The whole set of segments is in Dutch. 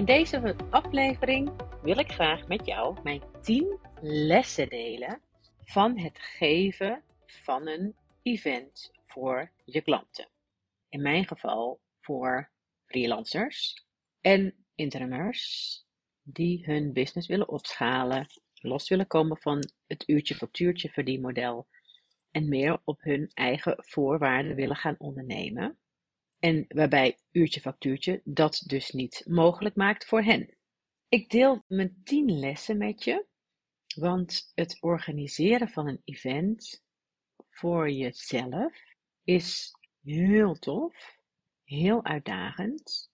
In deze aflevering wil ik graag met jou mijn 10 lessen delen van het geven van een event voor je klanten. In mijn geval voor freelancers en interimers die hun business willen opschalen, los willen komen van het uurtje factuurtje verdienmodel en meer op hun eigen voorwaarden willen gaan ondernemen. En waarbij uurtje factuurtje dat dus niet mogelijk maakt voor hen. Ik deel mijn 10 lessen met je, want het organiseren van een event voor jezelf is heel tof, heel uitdagend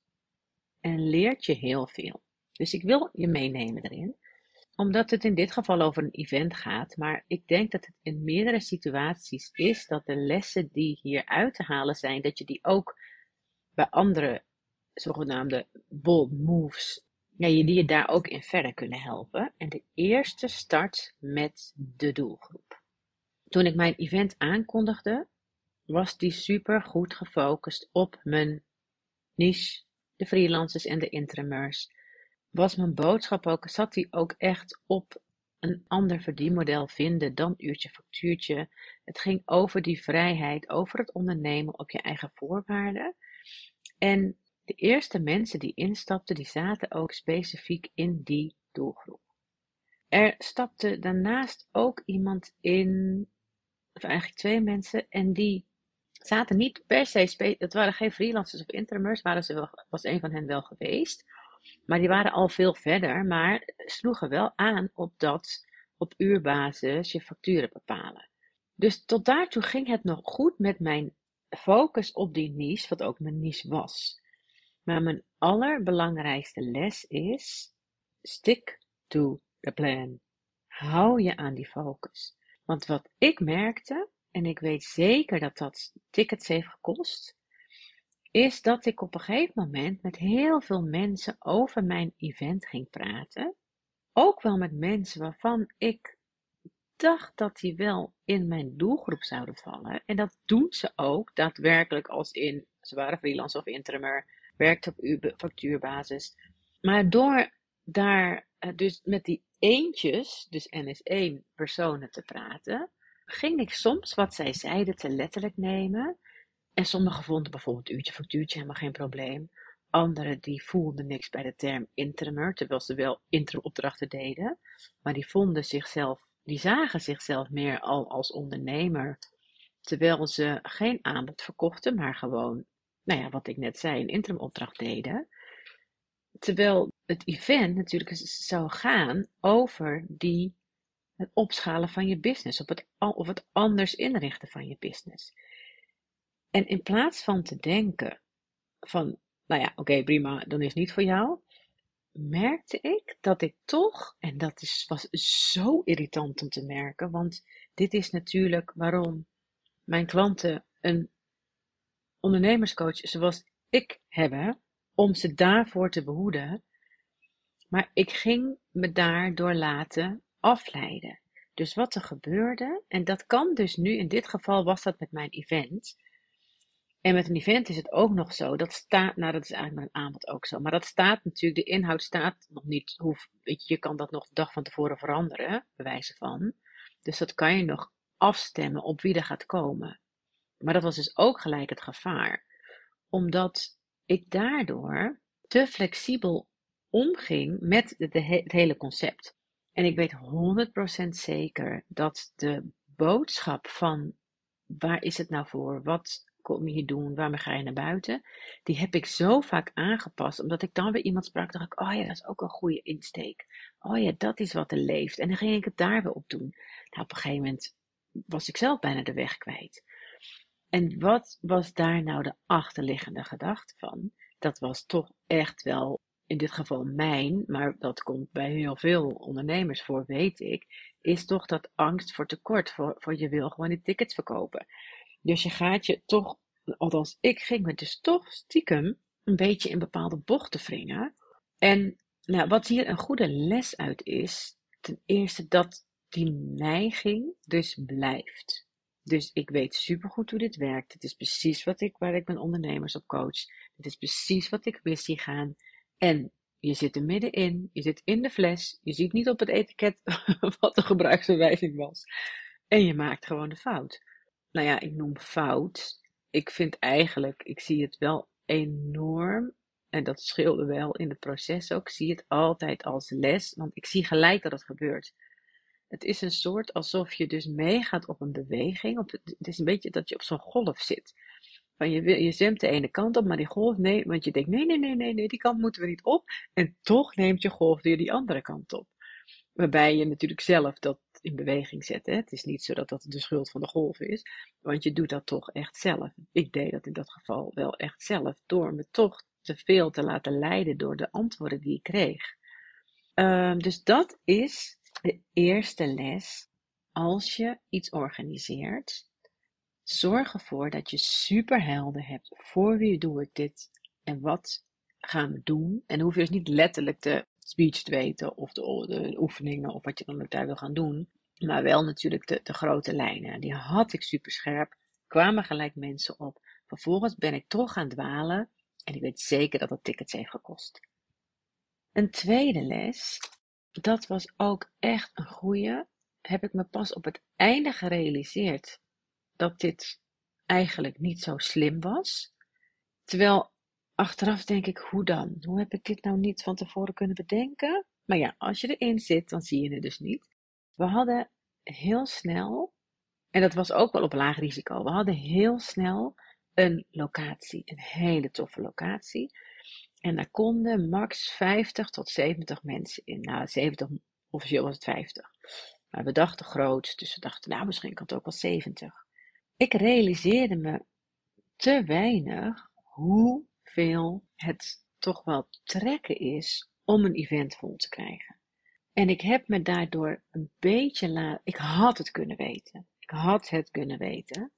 en leert je heel veel. Dus ik wil je meenemen erin, omdat het in dit geval over een event gaat, maar ik denk dat het in meerdere situaties is dat de lessen die hier uit te halen zijn, dat je die ook bij andere zogenaamde bold moves, ja, die je daar ook in verder kunnen helpen. En de eerste start met de doelgroep. Toen ik mijn event aankondigde, was die super goed gefocust op mijn niche, de freelancers en de interimers. Was mijn boodschap ook, zat die ook echt op een ander verdienmodel vinden dan uurtje factuurtje. Het ging over die vrijheid, over het ondernemen op je eigen voorwaarden. En de eerste mensen die instapten, die zaten ook specifiek in die doelgroep. Er stapte daarnaast ook iemand in, of eigenlijk twee mensen, en die zaten niet per se, het waren geen freelancers of interimers, waren ze wel, was een van hen wel geweest. Maar die waren al veel verder, maar sloegen wel aan op dat op uurbasis je facturen bepalen. Dus tot daartoe ging het nog goed met mijn focus op die niche, wat ook mijn niche was. Maar mijn allerbelangrijkste les is: stick to the plan. Hou je aan die focus. Want wat ik merkte, en ik weet zeker dat dat tickets heeft gekost, is dat ik op een gegeven moment met heel veel mensen over mijn event ging praten. Ook wel met mensen waarvan ik dacht dat die wel in mijn doelgroep zouden vallen. En dat doen ze ook daadwerkelijk als in, ze waren freelance of interimer, werkt op uw factuurbasis. Maar door daar eh, dus met die eentjes, dus NS1 personen te praten, ging ik soms wat zij zeiden te letterlijk nemen. En sommigen vonden bijvoorbeeld uurtje factuurtje helemaal geen probleem. Anderen die voelden niks bij de term interimer, terwijl ze wel interimopdrachten deden. Maar die vonden zichzelf die zagen zichzelf meer al als ondernemer, terwijl ze geen aanbod verkochten, maar gewoon, nou ja, wat ik net zei, een interimopdracht deden. Terwijl het event natuurlijk zou gaan over die, het opschalen van je business, of het, of het anders inrichten van je business. En in plaats van te denken van, nou ja, oké, prima, dan is het niet voor jou, merkte ik dat ik toch, en dat is, was zo irritant om te merken, want dit is natuurlijk waarom mijn klanten een ondernemerscoach zoals ik hebben, om ze daarvoor te behoeden. Maar ik ging me daardoor laten afleiden. Dus wat er gebeurde, en dat kan dus nu, in dit geval was dat met mijn event, en met een event is het ook nog zo, dat staat, nou dat is eigenlijk met een aanbod ook zo, maar dat staat natuurlijk, de inhoud staat nog niet, weet je, je kan dat nog de dag van tevoren veranderen, bewijzen van. Dus dat kan je nog afstemmen op wie er gaat komen. Maar dat was dus ook gelijk het gevaar, omdat ik daardoor te flexibel omging met het hele concept. En ik weet 100% zeker dat de boodschap van waar is het nou voor, wat kom je doen? Waarmee ga je naar buiten? Die heb ik zo vaak aangepast, omdat ik dan weer iemand sprak, dacht ik, oh ja, dat is ook een goede insteek. Oh ja, dat is wat er leeft. En dan ging ik het daar weer op doen. Nou, op een gegeven moment was ik zelf bijna de weg kwijt. En wat was daar nou de achterliggende gedachte van? Dat was toch echt wel, in dit geval mijn, maar dat komt bij heel veel ondernemers voor, weet ik, is toch dat angst voor tekort, voor, voor je wil gewoon die tickets verkopen. Dus je gaat je toch, althans ik ging me dus toch stiekem een beetje in bepaalde bochten wringen. En nou, wat hier een goede les uit is, ten eerste dat die neiging dus blijft. Dus ik weet supergoed hoe dit werkt. Het is precies wat ik, waar ik mijn ondernemers op coach. Het is precies wat ik wil zien gaan. En Je zit er middenin, je zit in de fles, je ziet niet op het etiket wat de gebruiksverwijzing was. En je maakt gewoon de fout. Nou ja, ik noem fout. Ik vind eigenlijk, ik zie het wel enorm, en dat scheelde wel in het proces ook, ik zie het altijd als les, want ik zie gelijk dat het gebeurt. Het is een soort alsof je dus meegaat op een beweging. Op het, is een beetje dat je op zo'n golf zit. Van je, je zwemt de ene kant op, maar die golf, nee, want je denkt, nee, nee, nee, nee, nee, die kant moeten we niet op. En toch neemt je golf weer die andere kant op. Waarbij je natuurlijk zelf dat in beweging zet. Hè? Het is niet zo dat dat de schuld van de golf is, want je doet dat toch echt zelf. Ik deed dat in dat geval wel echt zelf, door me toch te veel te laten leiden door de antwoorden die ik kreeg. Uh, dus dat is de eerste les. Als je iets organiseert, zorg ervoor dat je super helder hebt voor wie doe ik dit en wat gaan we doen. En hoef je dus niet letterlijk de speech te weten of de, de oefeningen of wat je dan ook daar wil gaan doen. Maar wel natuurlijk de, de grote lijnen. Die had ik super scherp. Kwamen gelijk mensen op. Vervolgens ben ik toch gaan dwalen. En ik weet zeker dat het tickets heeft gekost. Een tweede les dat was ook echt een goeie. Heb ik me pas op het einde gerealiseerd dat dit eigenlijk niet zo slim was. Terwijl achteraf denk ik, hoe dan? Hoe heb ik dit nou niet van tevoren kunnen bedenken? Maar ja, als je erin zit, dan zie je het dus niet. We hadden heel snel, en dat was ook wel op laag risico, we hadden heel snel een locatie, een hele toffe locatie. En daar konden max 50 tot 70 mensen in. Nou, 70, officieel was het 50. Maar we dachten groot, dus we dachten, nou, misschien kan het ook wel 70. Ik realiseerde me te weinig hoeveel het toch wel trekken is om een event vol te krijgen. En ik heb me daardoor een beetje laten. Ik had het kunnen weten. Ik had het kunnen weten.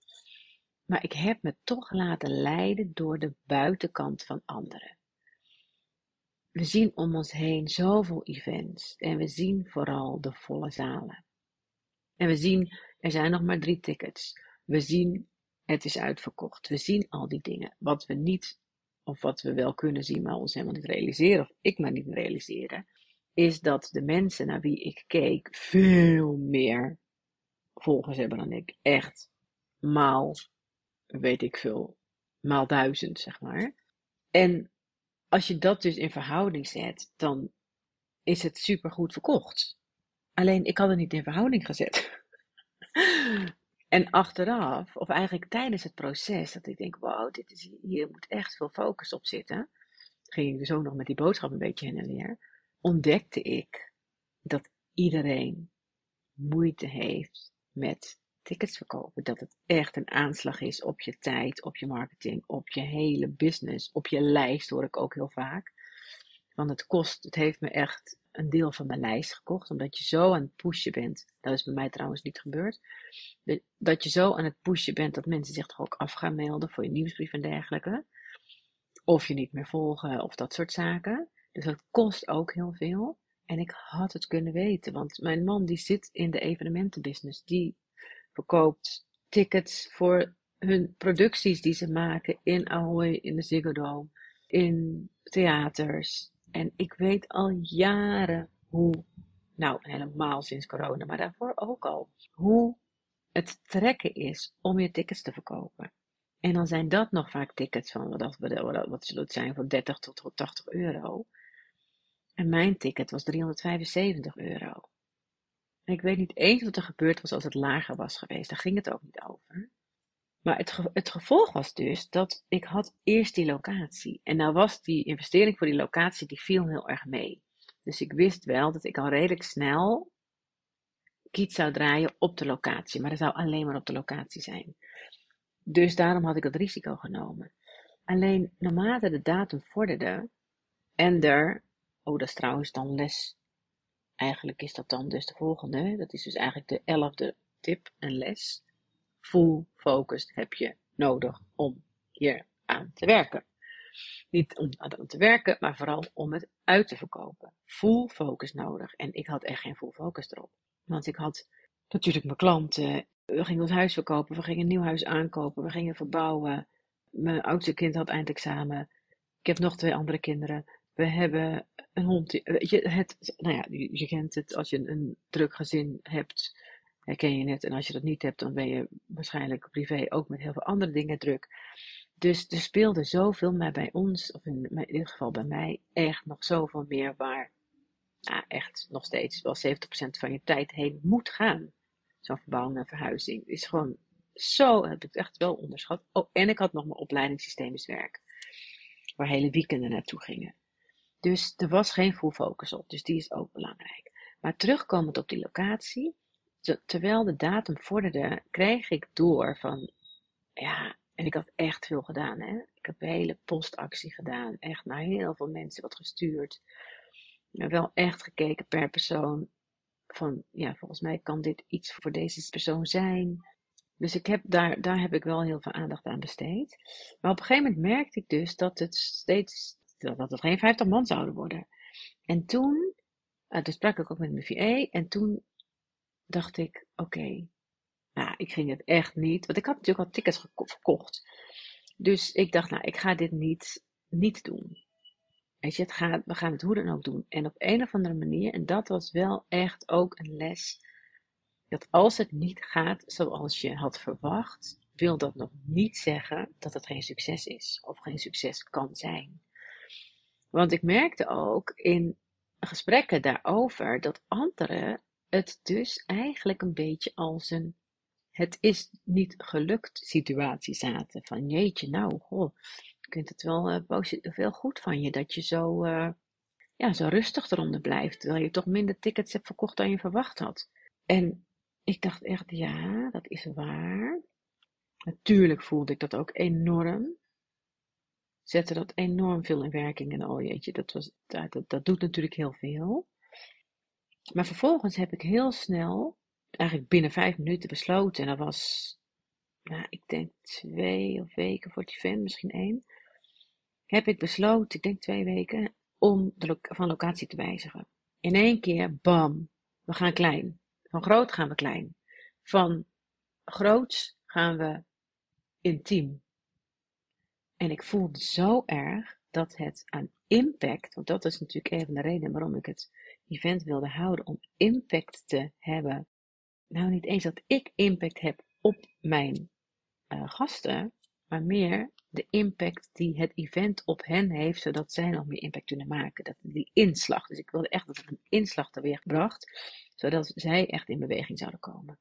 Maar ik heb me toch laten leiden door de buitenkant van anderen. We zien om ons heen zoveel events en we zien vooral de volle zalen. En we zien, er zijn nog maar drie tickets. We zien, het is uitverkocht. We zien al die dingen. Wat we niet, of wat we wel kunnen zien, maar ons helemaal niet realiseren, of ik maar niet realiseren, is dat de mensen naar wie ik keek veel meer volgers hebben dan ik. Echt maal, weet ik veel, maal duizend, zeg maar. En als je dat dus in verhouding zet, dan is het supergoed verkocht. Alleen ik had het niet in verhouding gezet. en achteraf, of eigenlijk tijdens het proces, dat ik denk, wow, dit is, hier moet echt veel focus op zitten. Ging ik dus ook nog met die boodschap een beetje heen en weer. Ontdekte ik dat iedereen moeite heeft met tickets verkopen. Dat het echt een aanslag is op je tijd, op je marketing, op je hele business, op je lijst hoor ik ook heel vaak. Want het kost, het heeft me echt een deel van mijn lijst gekocht, omdat je zo aan het pushen bent. Dat is bij mij trouwens niet gebeurd. Dat je zo aan het pushen bent dat mensen zich toch ook af gaan melden voor je nieuwsbrief en dergelijke. Of je niet meer volgen of dat soort zaken. Dus dat kost ook heel veel. En ik had het kunnen weten, want mijn man die zit in de evenementenbusiness. Die verkoopt tickets voor hun producties die ze maken in Ahoy, in de Ziggo Dome, in theaters. En ik weet al jaren hoe, nou helemaal sinds corona, maar daarvoor ook al, hoe het trekken is om je tickets te verkopen. En dan zijn dat nog vaak tickets van, wat, wat, wat zullen het zijn, van 30 tot 80 euro. En mijn ticket was 375 euro. Ik weet niet eens wat er gebeurd was als het lager was geweest. Daar ging het ook niet over. Maar het, het gevolg was dus dat ik had eerst die locatie. En nou was die investering voor die locatie, die viel heel erg mee. Dus ik wist wel dat ik al redelijk snel kiet zou draaien op de locatie. Maar dat zou alleen maar op de locatie zijn. Dus daarom had ik het risico genomen. Alleen naarmate de datum vorderde en er, oh dat is trouwens dan les Eigenlijk is dat dan dus de volgende. Dat is dus eigenlijk de elfde tip en les. Full focus heb je nodig om hier aan te werken. Niet om aan te werken, maar vooral om het uit te verkopen. Full focus nodig. En ik had echt geen full focus erop. Want ik had natuurlijk mijn klanten. We gingen ons huis verkopen. We gingen een nieuw huis aankopen. We gingen verbouwen. Mijn oudste kind had eindexamen. Ik heb nog twee andere kinderen. We hebben een hond. Je, het, nou ja, je, kent het als je een druk gezin hebt herken je het. En als je dat niet hebt, dan ben je waarschijnlijk privé ook met heel veel andere dingen druk. Dus er speelde zoveel, maar bij ons, of in, in dit geval bij mij, echt nog zoveel meer waar nou, echt nog steeds wel 70% van je tijd heen moet gaan. Zo'n verbouwing en verhuizing. Is gewoon zo, heb ik echt wel onderschat. Oh, en ik had nog mijn opleidingssysteem werk. Waar hele weekenden naartoe gingen. Dus er was geen full focus op. Dus die is ook belangrijk. Maar terugkomend op die locatie terwijl de datum vorderde, kreeg ik door van, ja, en ik had echt veel gedaan, hè. Ik heb een hele postactie gedaan, echt naar heel veel mensen wat gestuurd. Wel echt gekeken per persoon, van, ja, volgens mij kan dit iets voor deze persoon zijn. Dus ik heb daar, daar heb ik wel heel veel aandacht aan besteed. Maar op een gegeven moment merkte ik dus dat het steeds, dat het geen 50 man zouden worden. En toen, uh, sprak ik ook met mijn VA en toen dacht ik, oké, nou, ik ging het echt niet, want ik had natuurlijk al tickets verkocht. Dus ik dacht, nou, ik ga dit niet, niet doen. Het gaat, we gaan het hoe dan ook doen. En op een of andere manier, en dat was wel echt ook een les, dat als het niet gaat zoals je had verwacht, wil dat nog niet zeggen dat het geen succes is of geen succes kan zijn. Want ik merkte ook in gesprekken daarover dat anderen het dus eigenlijk een beetje als een het is niet gelukt situatie zaten. Van jeetje, nou, goh, je kunt het wel uh, goed van je dat je zo, uh, ja, zo rustig eronder blijft. Terwijl je toch minder tickets hebt verkocht dan je verwacht had. En ik dacht echt, ja, dat is waar. Natuurlijk voelde ik dat ook enorm. Zette dat enorm veel in werking. En oh jeetje, dat, was, dat, dat doet natuurlijk heel veel. Maar vervolgens heb ik heel snel, eigenlijk binnen vijf minuten besloten, en dat was, nou, ik denk twee of weken voor het event, misschien één, heb ik besloten, ik denk twee weken, om van locatie te wijzigen. In één keer, bam, we gaan klein. Van groot gaan we klein. Van groots gaan we intiem. En ik voelde zo erg dat het aan impact, want dat is natuurlijk een van de redenen waarom ik het event wilde houden om impact te hebben. Nou, niet eens dat ik impact heb op mijn uh, gasten, maar meer de impact die het event op hen heeft, zodat zij nog meer impact kunnen maken. Dat, die inslag. Dus ik wilde echt dat er een inslag teweeg bracht, zodat zij echt in beweging zouden komen.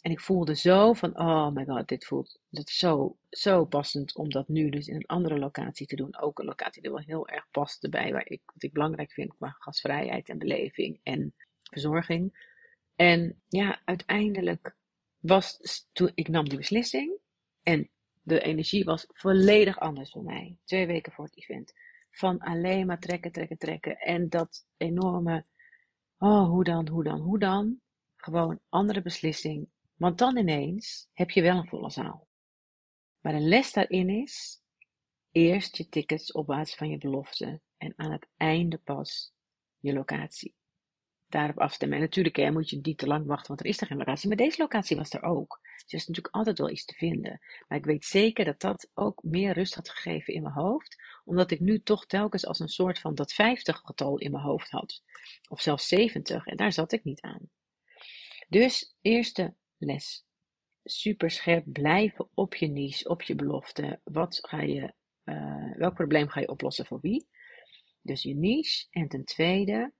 En ik voelde zo van, oh my god, dit voelt dit zo, zo passend om dat nu dus in een andere locatie te doen. Ook een locatie die wel heel erg past erbij, waar ik, wat ik belangrijk vind qua gastvrijheid en beleving en verzorging. En ja, uiteindelijk was, toen ik nam die beslissing en de energie was volledig anders voor mij. Twee weken voor het event. Van alleen maar trekken, trekken, trekken. En dat enorme, oh, hoe dan, hoe dan, hoe dan. Gewoon andere beslissing want dan ineens heb je wel een volle zaal. Maar de les daarin is: eerst je tickets op basis van je belofte en aan het einde pas je locatie. Daarop afstemmen. En natuurlijk hè, moet je niet te lang wachten, want er is er geen locatie. Maar deze locatie was er ook. Dus er is natuurlijk altijd wel iets te vinden. Maar ik weet zeker dat dat ook meer rust had gegeven in mijn hoofd. Omdat ik nu toch telkens als een soort van dat 50 getal in mijn hoofd had. Of zelfs 70. En daar zat ik niet aan. Dus eerste les. Super scherp blijven op je niche, op je belofte. Wat ga je, uh, welk probleem ga je oplossen voor wie? Dus je niche. En ten tweede,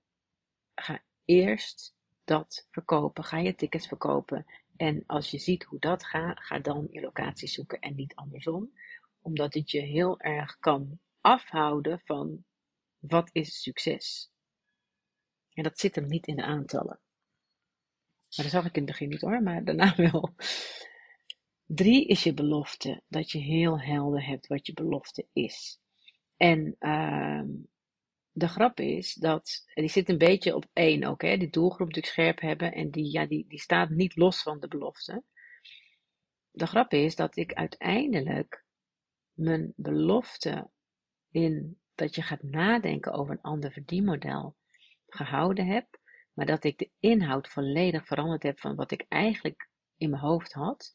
ga eerst dat verkopen. Ga je tickets verkopen. En als je ziet hoe dat gaat, ga dan je locatie zoeken en niet andersom. Omdat het je heel erg kan afhouden van wat is succes. En dat zit hem niet in de aantallen. Maar dat zag ik in het begin niet hoor, maar daarna wel. Drie is je belofte. Dat je heel helder hebt wat je belofte is. En uh, de grap is dat, en die zit een beetje op één ook, hè, die doelgroep natuurlijk scherp hebben. En die, ja, die, die staat niet los van de belofte. De grap is dat ik uiteindelijk mijn belofte in dat je gaat nadenken over een ander verdienmodel gehouden heb maar dat ik de inhoud volledig veranderd heb van wat ik eigenlijk in mijn hoofd had.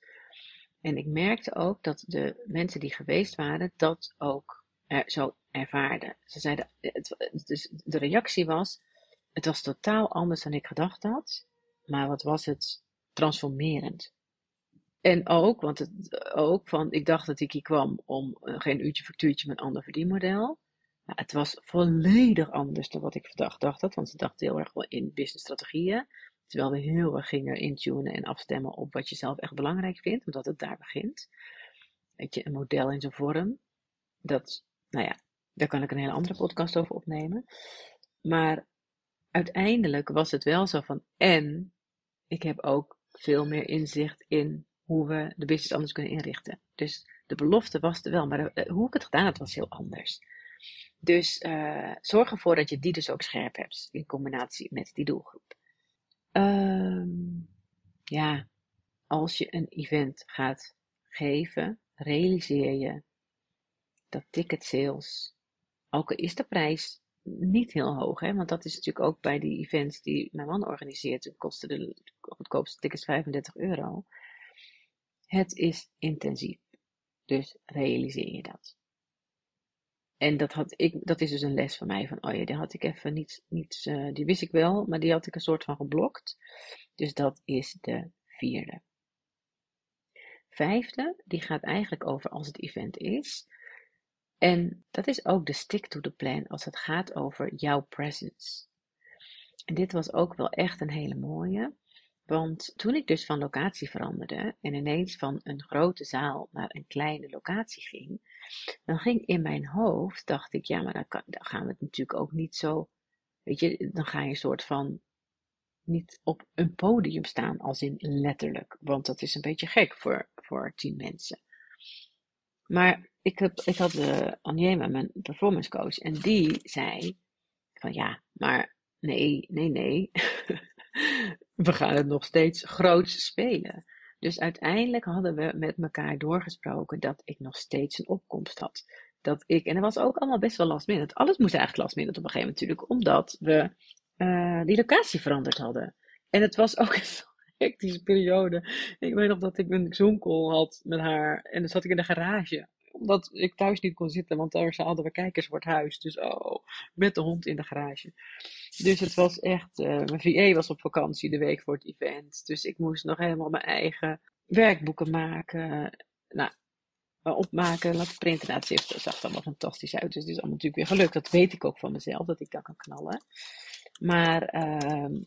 En ik merkte ook dat de mensen die geweest waren, dat ook zo ervaarde. Ze zeiden, het, dus de reactie was, het was totaal anders dan ik gedacht had, maar wat was het transformerend. En ook, want het, ook van, ik dacht dat ik hier kwam om uh, geen uurtje factuurtje met een ander verdienmodel. Het was volledig anders dan wat ik verdacht dacht had, want ze dachten heel erg wel in businessstrategieën. Terwijl we heel erg gingen intunen en afstemmen op wat je zelf echt belangrijk vindt, omdat het daar begint. Weet je, een model in zijn vorm. Dat, nou ja, daar kan ik een hele andere podcast over opnemen. Maar uiteindelijk was het wel zo van, en ik heb ook veel meer inzicht in hoe we de business anders kunnen inrichten. Dus de belofte was er wel, maar hoe ik het gedaan had was heel anders. Dus uh, zorg ervoor dat je die dus ook scherp hebt in combinatie met die doelgroep. Um, ja, als je een event gaat geven, realiseer je dat ticket sales, ook al is de prijs niet heel hoog, hè, want dat is natuurlijk ook bij die events die mijn man organiseert, kosten de goedkoopste tickets 35 euro. Het is intensief. Dus realiseer je dat. En dat, had ik, dat is dus een les van mij van, oh ja, die had ik even niet, niet uh, die wist ik wel, maar die had ik een soort van geblokt. Dus dat is de vierde. Vijfde, die gaat eigenlijk over als het event is. En dat is ook de stick to the plan als het gaat over jouw presence. En dit was ook wel echt een hele mooie. Want toen ik dus van locatie veranderde en ineens van een grote zaal naar een kleine locatie ging, dan ging in mijn hoofd, dacht ik, ja, maar dan, dan gaan we het natuurlijk ook niet zo, weet je, dan ga je een soort van niet op een podium staan, als in letterlijk, want dat is een beetje gek voor, voor tien mensen. Maar ik, heb, ik had uh, Anjema, mijn performance coach, en die zei van ja, maar nee, nee, nee. we gaan het nog steeds groots spelen. Dus uiteindelijk hadden we met elkaar doorgesproken dat ik nog steeds een opkomst had. Dat ik, en dat was ook allemaal best wel last minute. Alles moest eigenlijk last minute op een gegeven moment natuurlijk, omdat we uh, die locatie veranderd hadden. En het was ook een hectische periode. Ik weet nog dat ik een Zoom-call had met haar en dan zat ik in de garage omdat ik thuis niet kon zitten, want daar hadden we kijkers voor het huis. Dus oh, met de hond in de garage. Dus het was echt, uh, mijn VA was op vakantie de week voor het event. Dus ik moest nog helemaal mijn eigen werkboeken maken. Nou, opmaken, laten printen. Nou, het zag er allemaal fantastisch uit. Dus het is allemaal natuurlijk weer gelukt. Dat weet ik ook van mezelf, dat ik dat kan knallen. Maar uh,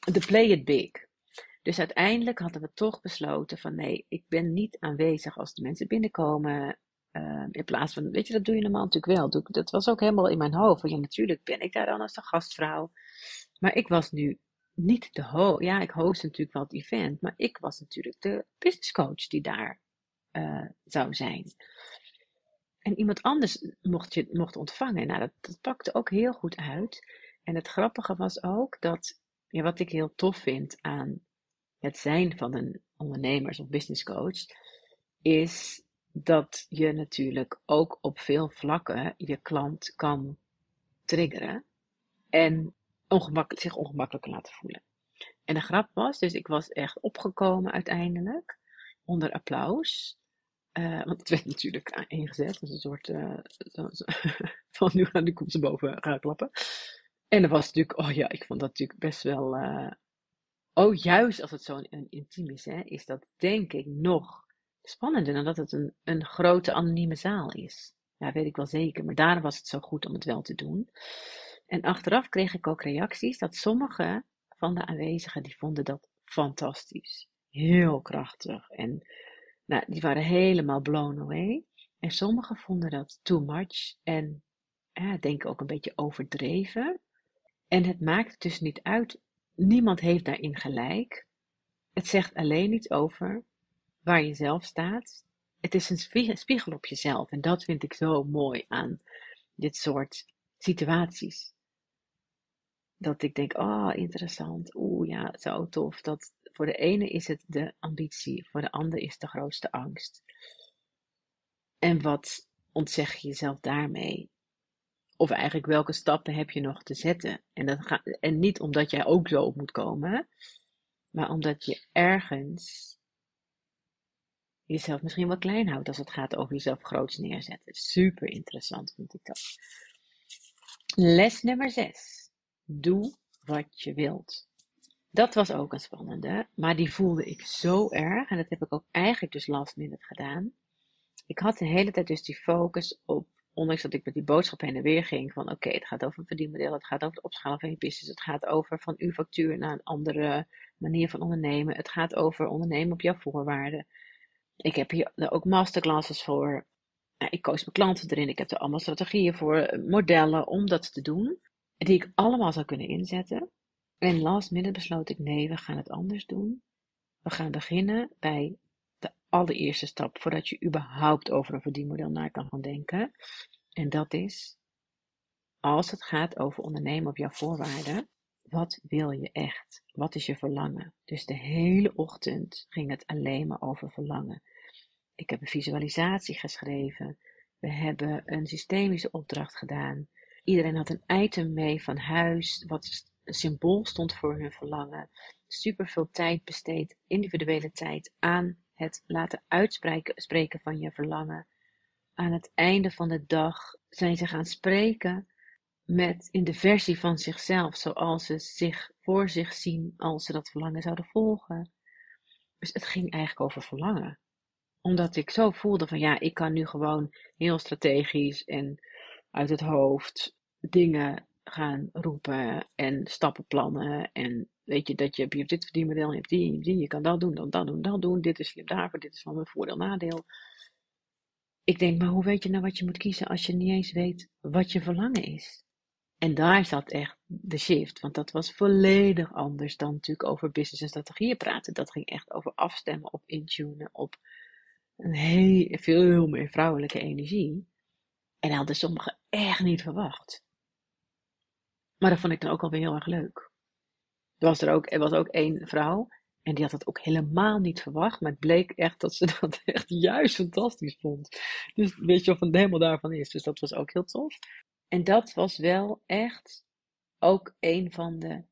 de play it big. Dus uiteindelijk hadden we toch besloten van nee, ik ben niet aanwezig als de mensen binnenkomen. Uh, in plaats van, weet je, dat doe je normaal natuurlijk wel. Dat was ook helemaal in mijn hoofd. Want ja, natuurlijk ben ik daar dan als de gastvrouw. Maar ik was nu niet de host. Ja, ik host natuurlijk wel het event. Maar ik was natuurlijk de business coach die daar uh, zou zijn. En iemand anders mocht je mocht ontvangen. Nou, dat, dat pakte ook heel goed uit. En het grappige was ook dat, ja, wat ik heel tof vind aan het zijn van een ondernemers- of business coach, is dat je natuurlijk ook op veel vlakken je klant kan triggeren en ongemakkelijk, zich ongemakkelijk laten voelen. En de grap was, dus ik was echt opgekomen uiteindelijk, onder applaus. Uh, want het werd natuurlijk ingezet, dus een soort uh, van nu, nu komt ze boven gaan klappen. En dat was natuurlijk, oh ja, ik vond dat natuurlijk best wel, uh, Oh, juist als het zo intiem is, hè, is dat denk ik nog spannender dan dat het een, een grote anonieme zaal is. Ja, weet ik wel zeker. Maar daarom was het zo goed om het wel te doen. En achteraf kreeg ik ook reacties dat sommige van de aanwezigen die vonden dat fantastisch. Heel krachtig. En nou, die waren helemaal blown away. En sommigen vonden dat too much. En ja, denk ook een beetje overdreven. En het maakt dus niet uit Niemand heeft daarin gelijk. Het zegt alleen iets over waar je zelf staat. Het is een spiegel op jezelf. En dat vind ik zo mooi aan dit soort situaties. Dat ik denk, oh interessant, oeh ja, zo tof. Dat voor de ene is het de ambitie, voor de ander is de grootste angst. En wat ontzeg je jezelf daarmee? Of eigenlijk welke stappen heb je nog te zetten? En, dat en niet omdat jij ook zo op moet komen, maar omdat je ergens jezelf misschien wel klein houdt als het gaat over jezelf groots neerzetten. Super interessant vind ik dat. Les nummer 6. Doe wat je wilt. Dat was ook een spannende, maar die voelde ik zo erg. En dat heb ik ook eigenlijk dus last minute gedaan. Ik had de hele tijd dus die focus op, ondanks dat ik met die boodschap heen en weer ging, van oké, het gaat over een verdienmodel, het gaat over het opschalen van je business, het gaat over van uw factuur naar een andere manier van ondernemen, het gaat over ondernemen op jouw voorwaarden. Ik heb hier ook masterclasses voor. Ik koos mijn klanten erin. Ik heb er allemaal strategieën voor, modellen om dat te doen. Die ik allemaal zou kunnen inzetten. En last minute besloot ik, nee, we gaan het anders doen. We gaan beginnen bij de allereerste stap, voordat je überhaupt over een verdienmodel na kan gaan denken. En dat is, als het gaat over ondernemen op jouw voorwaarden, wat wil je echt? Wat is je verlangen? Dus de hele ochtend ging het alleen maar over verlangen. Ik heb een visualisatie geschreven. We hebben een systemische opdracht gedaan. Iedereen had een item mee van huis, wat een symbool stond voor hun verlangen. Super veel tijd besteed, individuele tijd, aan het laten uitspreken spreken van je verlangen. Aan het einde van de dag zijn ze gaan spreken met in de versie van zichzelf, zoals ze zich voor zich zien als ze dat verlangen zouden volgen. Dus het ging eigenlijk over verlangen. Omdat ik zo voelde van ja, ik kan nu gewoon heel strategisch en uit het hoofd dingen gaan roepen en stappen plannen. En weet je dat je, je hebt dit verdienmodel, je hebt die, je die, je kan dat doen, dan dat doen, dat doen. Dit is slim daarvoor, dit is van mijn voordeel, nadeel. Ik denk, maar hoe weet je nou wat je moet kiezen als je niet eens weet wat je verlangen is? En daar zat echt de shift, want dat was volledig anders dan natuurlijk over business en strategieën praten. Dat ging echt over afstemmen, op intunen, op een heel, veel meer vrouwelijke energie. En hadden sommigen echt niet verwacht. Maar dat vond ik dan ook alweer heel erg leuk. Er was er ook, er was ook één vrouw en die had het ook helemaal niet verwacht. Maar het bleek echt dat ze dat echt juist fantastisch vond. Dus weet je of het helemaal daarvan is. Dus dat was ook heel tof. En dat was wel echt ook een van de.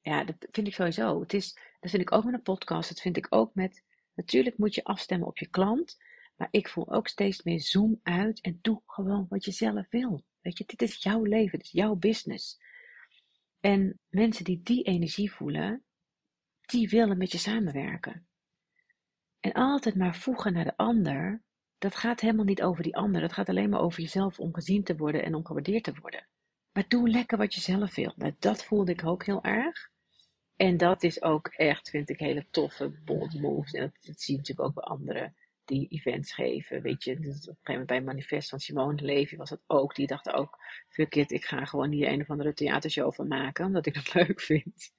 Ja, dat vind ik sowieso. Het is, dat vind ik ook met een podcast. Dat vind ik ook met. Natuurlijk moet je afstemmen op je klant. Maar ik voel ook steeds meer zoom uit en doe gewoon wat je zelf wil. Weet je, dit is jouw leven, dit is jouw business. En mensen die die energie voelen, die willen met je samenwerken. En altijd maar voegen naar de ander, dat gaat helemaal niet over die ander. Dat gaat alleen maar over jezelf om gezien te worden en om gewaardeerd te worden. Maar doe lekker wat je zelf wil. Nou, dat voelde ik ook heel erg. En dat is ook echt, vind ik, hele toffe bold moves. En dat, dat zie natuurlijk ook bij anderen die events geven. Weet je, dus op een gegeven moment bij Manifest van Simone Levy was dat ook. Die dacht ook, it, ik ga gewoon hier een of andere theatershow van maken, omdat ik dat leuk vind.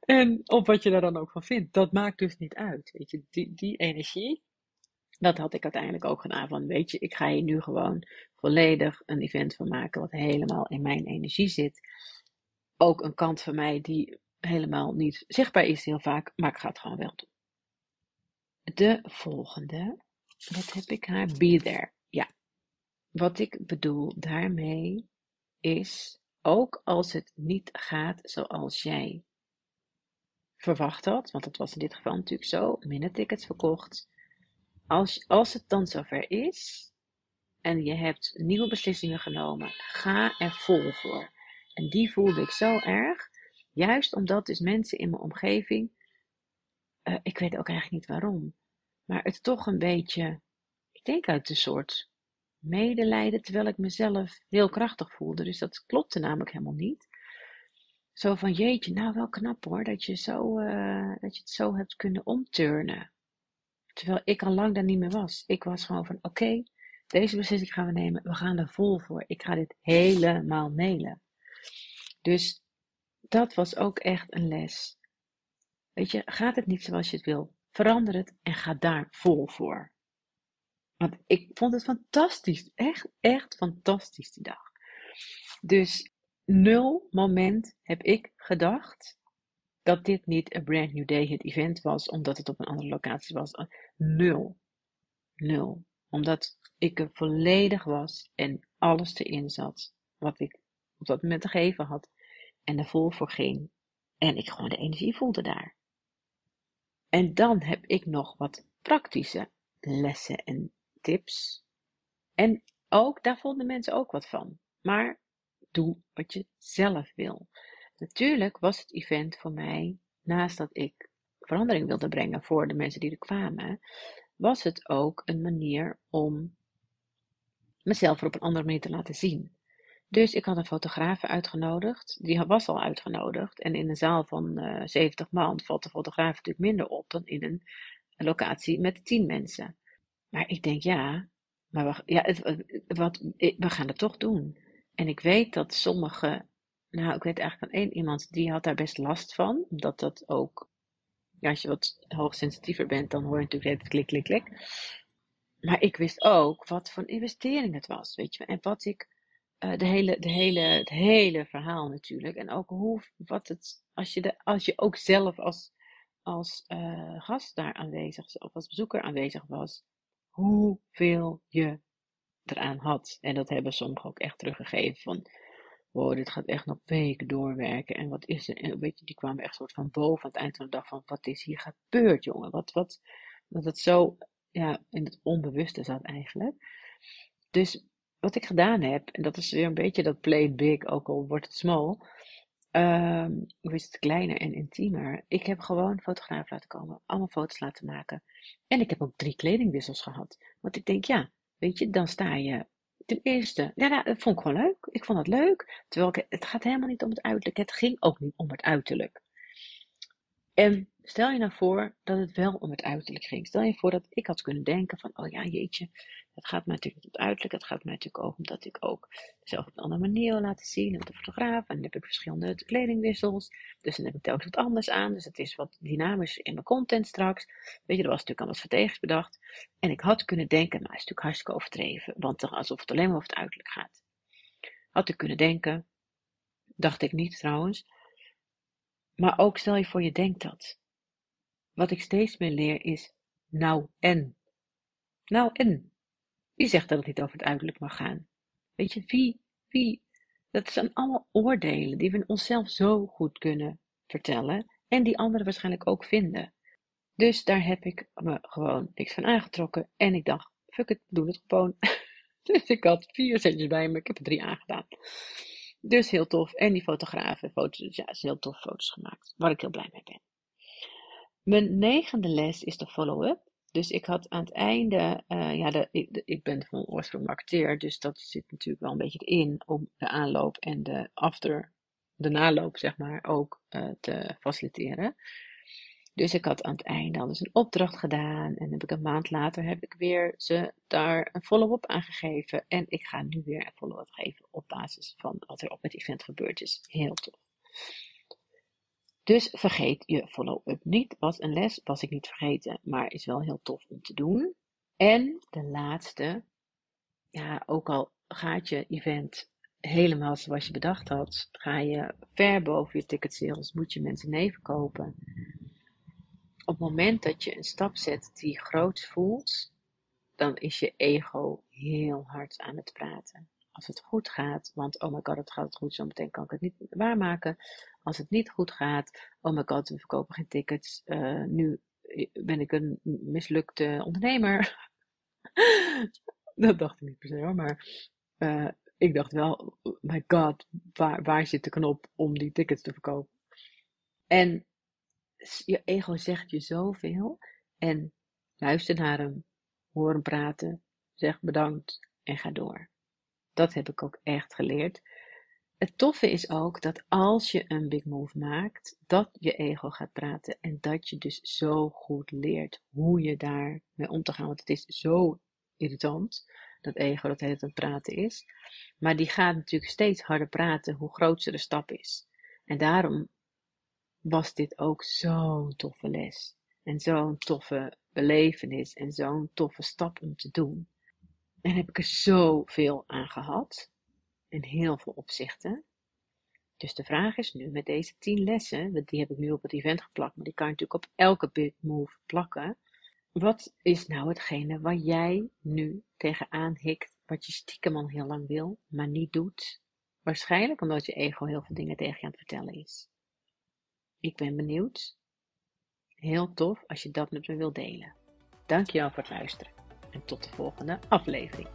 en op wat je daar dan ook van vindt, dat maakt dus niet uit. Weet je, die, die energie, dat had ik uiteindelijk ook gedaan. Van, weet je, ik ga hier nu gewoon volledig een event van maken wat helemaal in mijn energie zit. Ook een kant van mij die helemaal niet zichtbaar is heel vaak, maar ik ga het gewoon wel doen. De volgende, wat heb ik haar? Be there. Ja. Wat ik bedoel daarmee is, ook als het niet gaat zoals jij verwacht had, want dat was in dit geval natuurlijk zo, minder tickets verkocht, als, als het dan zover is en je hebt nieuwe beslissingen genomen, ga er vol voor. En die voelde ik zo erg, juist omdat dus mensen in mijn omgeving, uh, ik weet ook eigenlijk niet waarom, maar het toch een beetje, ik denk uit een soort medelijden, terwijl ik mezelf heel krachtig voelde. Dus dat klopte namelijk helemaal niet. Zo van jeetje, nou wel knap hoor, dat je, zo, uh, dat je het zo hebt kunnen omturnen. Terwijl ik al lang daar niet meer was. Ik was gewoon van, oké, deze beslissing gaan we nemen. We gaan er vol voor. Ik ga dit helemaal nelen. Dus dat was ook echt een les. Weet je, gaat het niet zoals je het wil? Verander het en ga daar vol voor. Want ik vond het fantastisch. Echt, echt fantastisch die dag. Dus nul moment heb ik gedacht dat dit niet een brand new day het event was, omdat het op een andere locatie was. Nul. Nul. Omdat ik er volledig was en alles erin zat wat ik op dat moment te geven had. En er vol voor ging. En ik gewoon de energie voelde daar. En dan heb ik nog wat praktische lessen en tips. En ook, daar vonden mensen ook wat van. Maar doe wat je zelf wil. Natuurlijk was het event voor mij, naast dat ik verandering wilde brengen voor de mensen die er kwamen, was het ook een manier om mezelf er op een andere manier te laten zien. Dus ik had een fotograaf uitgenodigd. Die was al uitgenodigd. En in een zaal van uh, eh, 70 man valt de fotograaf natuurlijk minder op dan in een, locatie met 10 mensen. Maar ik denk ja, maar we, ja, het, wat, we gaan het toch doen. En ik weet dat sommige, nou ik weet eigenlijk van één iemand die had daar best last van. Omdat dat ook, ja, als je wat hoogsensitiever bent, dan hoor je natuurlijk het klik, klik, klik. Maar ik wist ook wat voor investering het was, weet je. En wat ik uh, de hele, de hele, het hele verhaal natuurlijk. En ook hoe, wat het, als je, de, als je ook zelf als, als uh, gast daar aanwezig of als bezoeker aanwezig was, hoeveel je eraan had. En dat hebben sommigen ook echt teruggegeven van, wow, dit gaat echt nog weken doorwerken. En wat is er? En weet je, die kwamen echt soort van boven aan het eind van de dag van, wat is hier gebeurd, jongen? Wat, wat, dat het zo, ja, in het onbewuste zat eigenlijk. Dus wat ik gedaan heb, en dat is weer een beetje dat play big, ook al wordt het small, um, of is het kleiner en intiemer. Ik heb gewoon fotograaf laten komen, allemaal foto's laten maken. En ik heb ook drie kledingwissels gehad. Want ik denk, ja, weet je, dan sta je ten eerste, ja, nou, dat vond ik gewoon leuk. Ik vond het leuk. Terwijl ik, het gaat helemaal niet om het uiterlijk. Het ging ook niet om het uiterlijk. En stel je nou voor dat het wel om het uiterlijk ging. Stel je voor dat ik had kunnen denken van, oh ja, jeetje, het gaat mij natuurlijk om het uiterlijk. Het gaat mij natuurlijk ook omdat ik ook zelf op een andere manier wil laten zien. Met de fotograaf. En dan heb ik verschillende kledingwissels. Dus dan heb ik telkens wat anders aan. Dus het is wat dynamisch in mijn content straks. Weet je, er was natuurlijk al wat vertegens bedacht. En ik had kunnen denken, nou, is natuurlijk hartstikke overdreven. Want alsof het alleen maar over het uiterlijk gaat. Had ik kunnen denken, dacht ik niet trouwens. Maar ook stel je voor je denkt dat. Wat ik steeds meer leer is, nou en. Nou en. Wie zegt dat het niet over het uiterlijk mag gaan? Weet je, wie, wie? Dat zijn allemaal oordelen die we onszelf zo goed kunnen vertellen en die anderen waarschijnlijk ook vinden. Dus daar heb ik me gewoon niks van aangetrokken en ik dacht, fuck it, doe het gewoon. dus ik had vier setjes bij me, ik heb er drie aangedaan. Dus heel tof. En die fotografen, foto's, ja, is heel tof foto's gemaakt, waar ik heel blij mee ben. Mijn negende les is de follow-up. Dus ik had aan het einde, uh, ja, de, ik, ik, ben van oorsprong marketeer, dus dat zit natuurlijk wel een beetje in om de aanloop en de after, de naloop, zeg maar, ook uh, te faciliteren. Dus ik had aan het einde al eens een opdracht gedaan en heb ik een maand later heb ik weer ze daar een follow-up aan gegeven. En ik ga nu weer een follow-up geven op basis van wat er op het event gebeurd is. Heel tof. Dus vergeet je follow-up niet. Was een les, was ik niet vergeten, maar is wel heel tof om te doen. En de laatste, ja, ook al gaat je event helemaal zoals je bedacht had, ga je ver boven je ticket sales, moet je mensen nee verkopen. Op het moment dat je een stap zet die groot voelt, dan is je ego heel hard aan het praten als het goed gaat, want oh my god, het gaat goed, zo meteen kan ik het niet waarmaken. Als het niet goed gaat, oh my god, we verkopen geen tickets, uh, nu ben ik een mislukte ondernemer. dat dacht ik niet per se hoor, maar uh, ik dacht wel, oh my god, waar, waar zit de knop om die tickets te verkopen? En je ego zegt je zoveel en luister naar hem, hoor hem praten, zeg bedankt en ga door. Dat heb ik ook echt geleerd. Het toffe is ook dat als je een big move maakt, dat je ego gaat praten en dat je dus zo goed leert hoe je daar mee om te gaan. Want het is zo irritant, dat ego dat het aan praten is. Maar die gaat natuurlijk steeds harder praten hoe groter de stap is. En daarom was dit ook zo'n toffe les. En zo'n toffe belevenis en zo'n toffe stap om te doen. En heb ik er zoveel aan gehad. In heel veel opzichten. Dus de vraag is nu met deze 10 lessen, die heb ik nu op het event geplakt, maar die kan je natuurlijk op elke big move plakken. Wat is nou hetgene waar jij nu tegenaan hikt, wat je stiekem al heel lang wil, maar niet doet? Waarschijnlijk omdat je ego heel veel dingen tegen je aan het vertellen is. Ik ben benieuwd. Heel tof als je dat met me wilt delen. Dankjewel voor het luisteren en tot de volgende aflevering.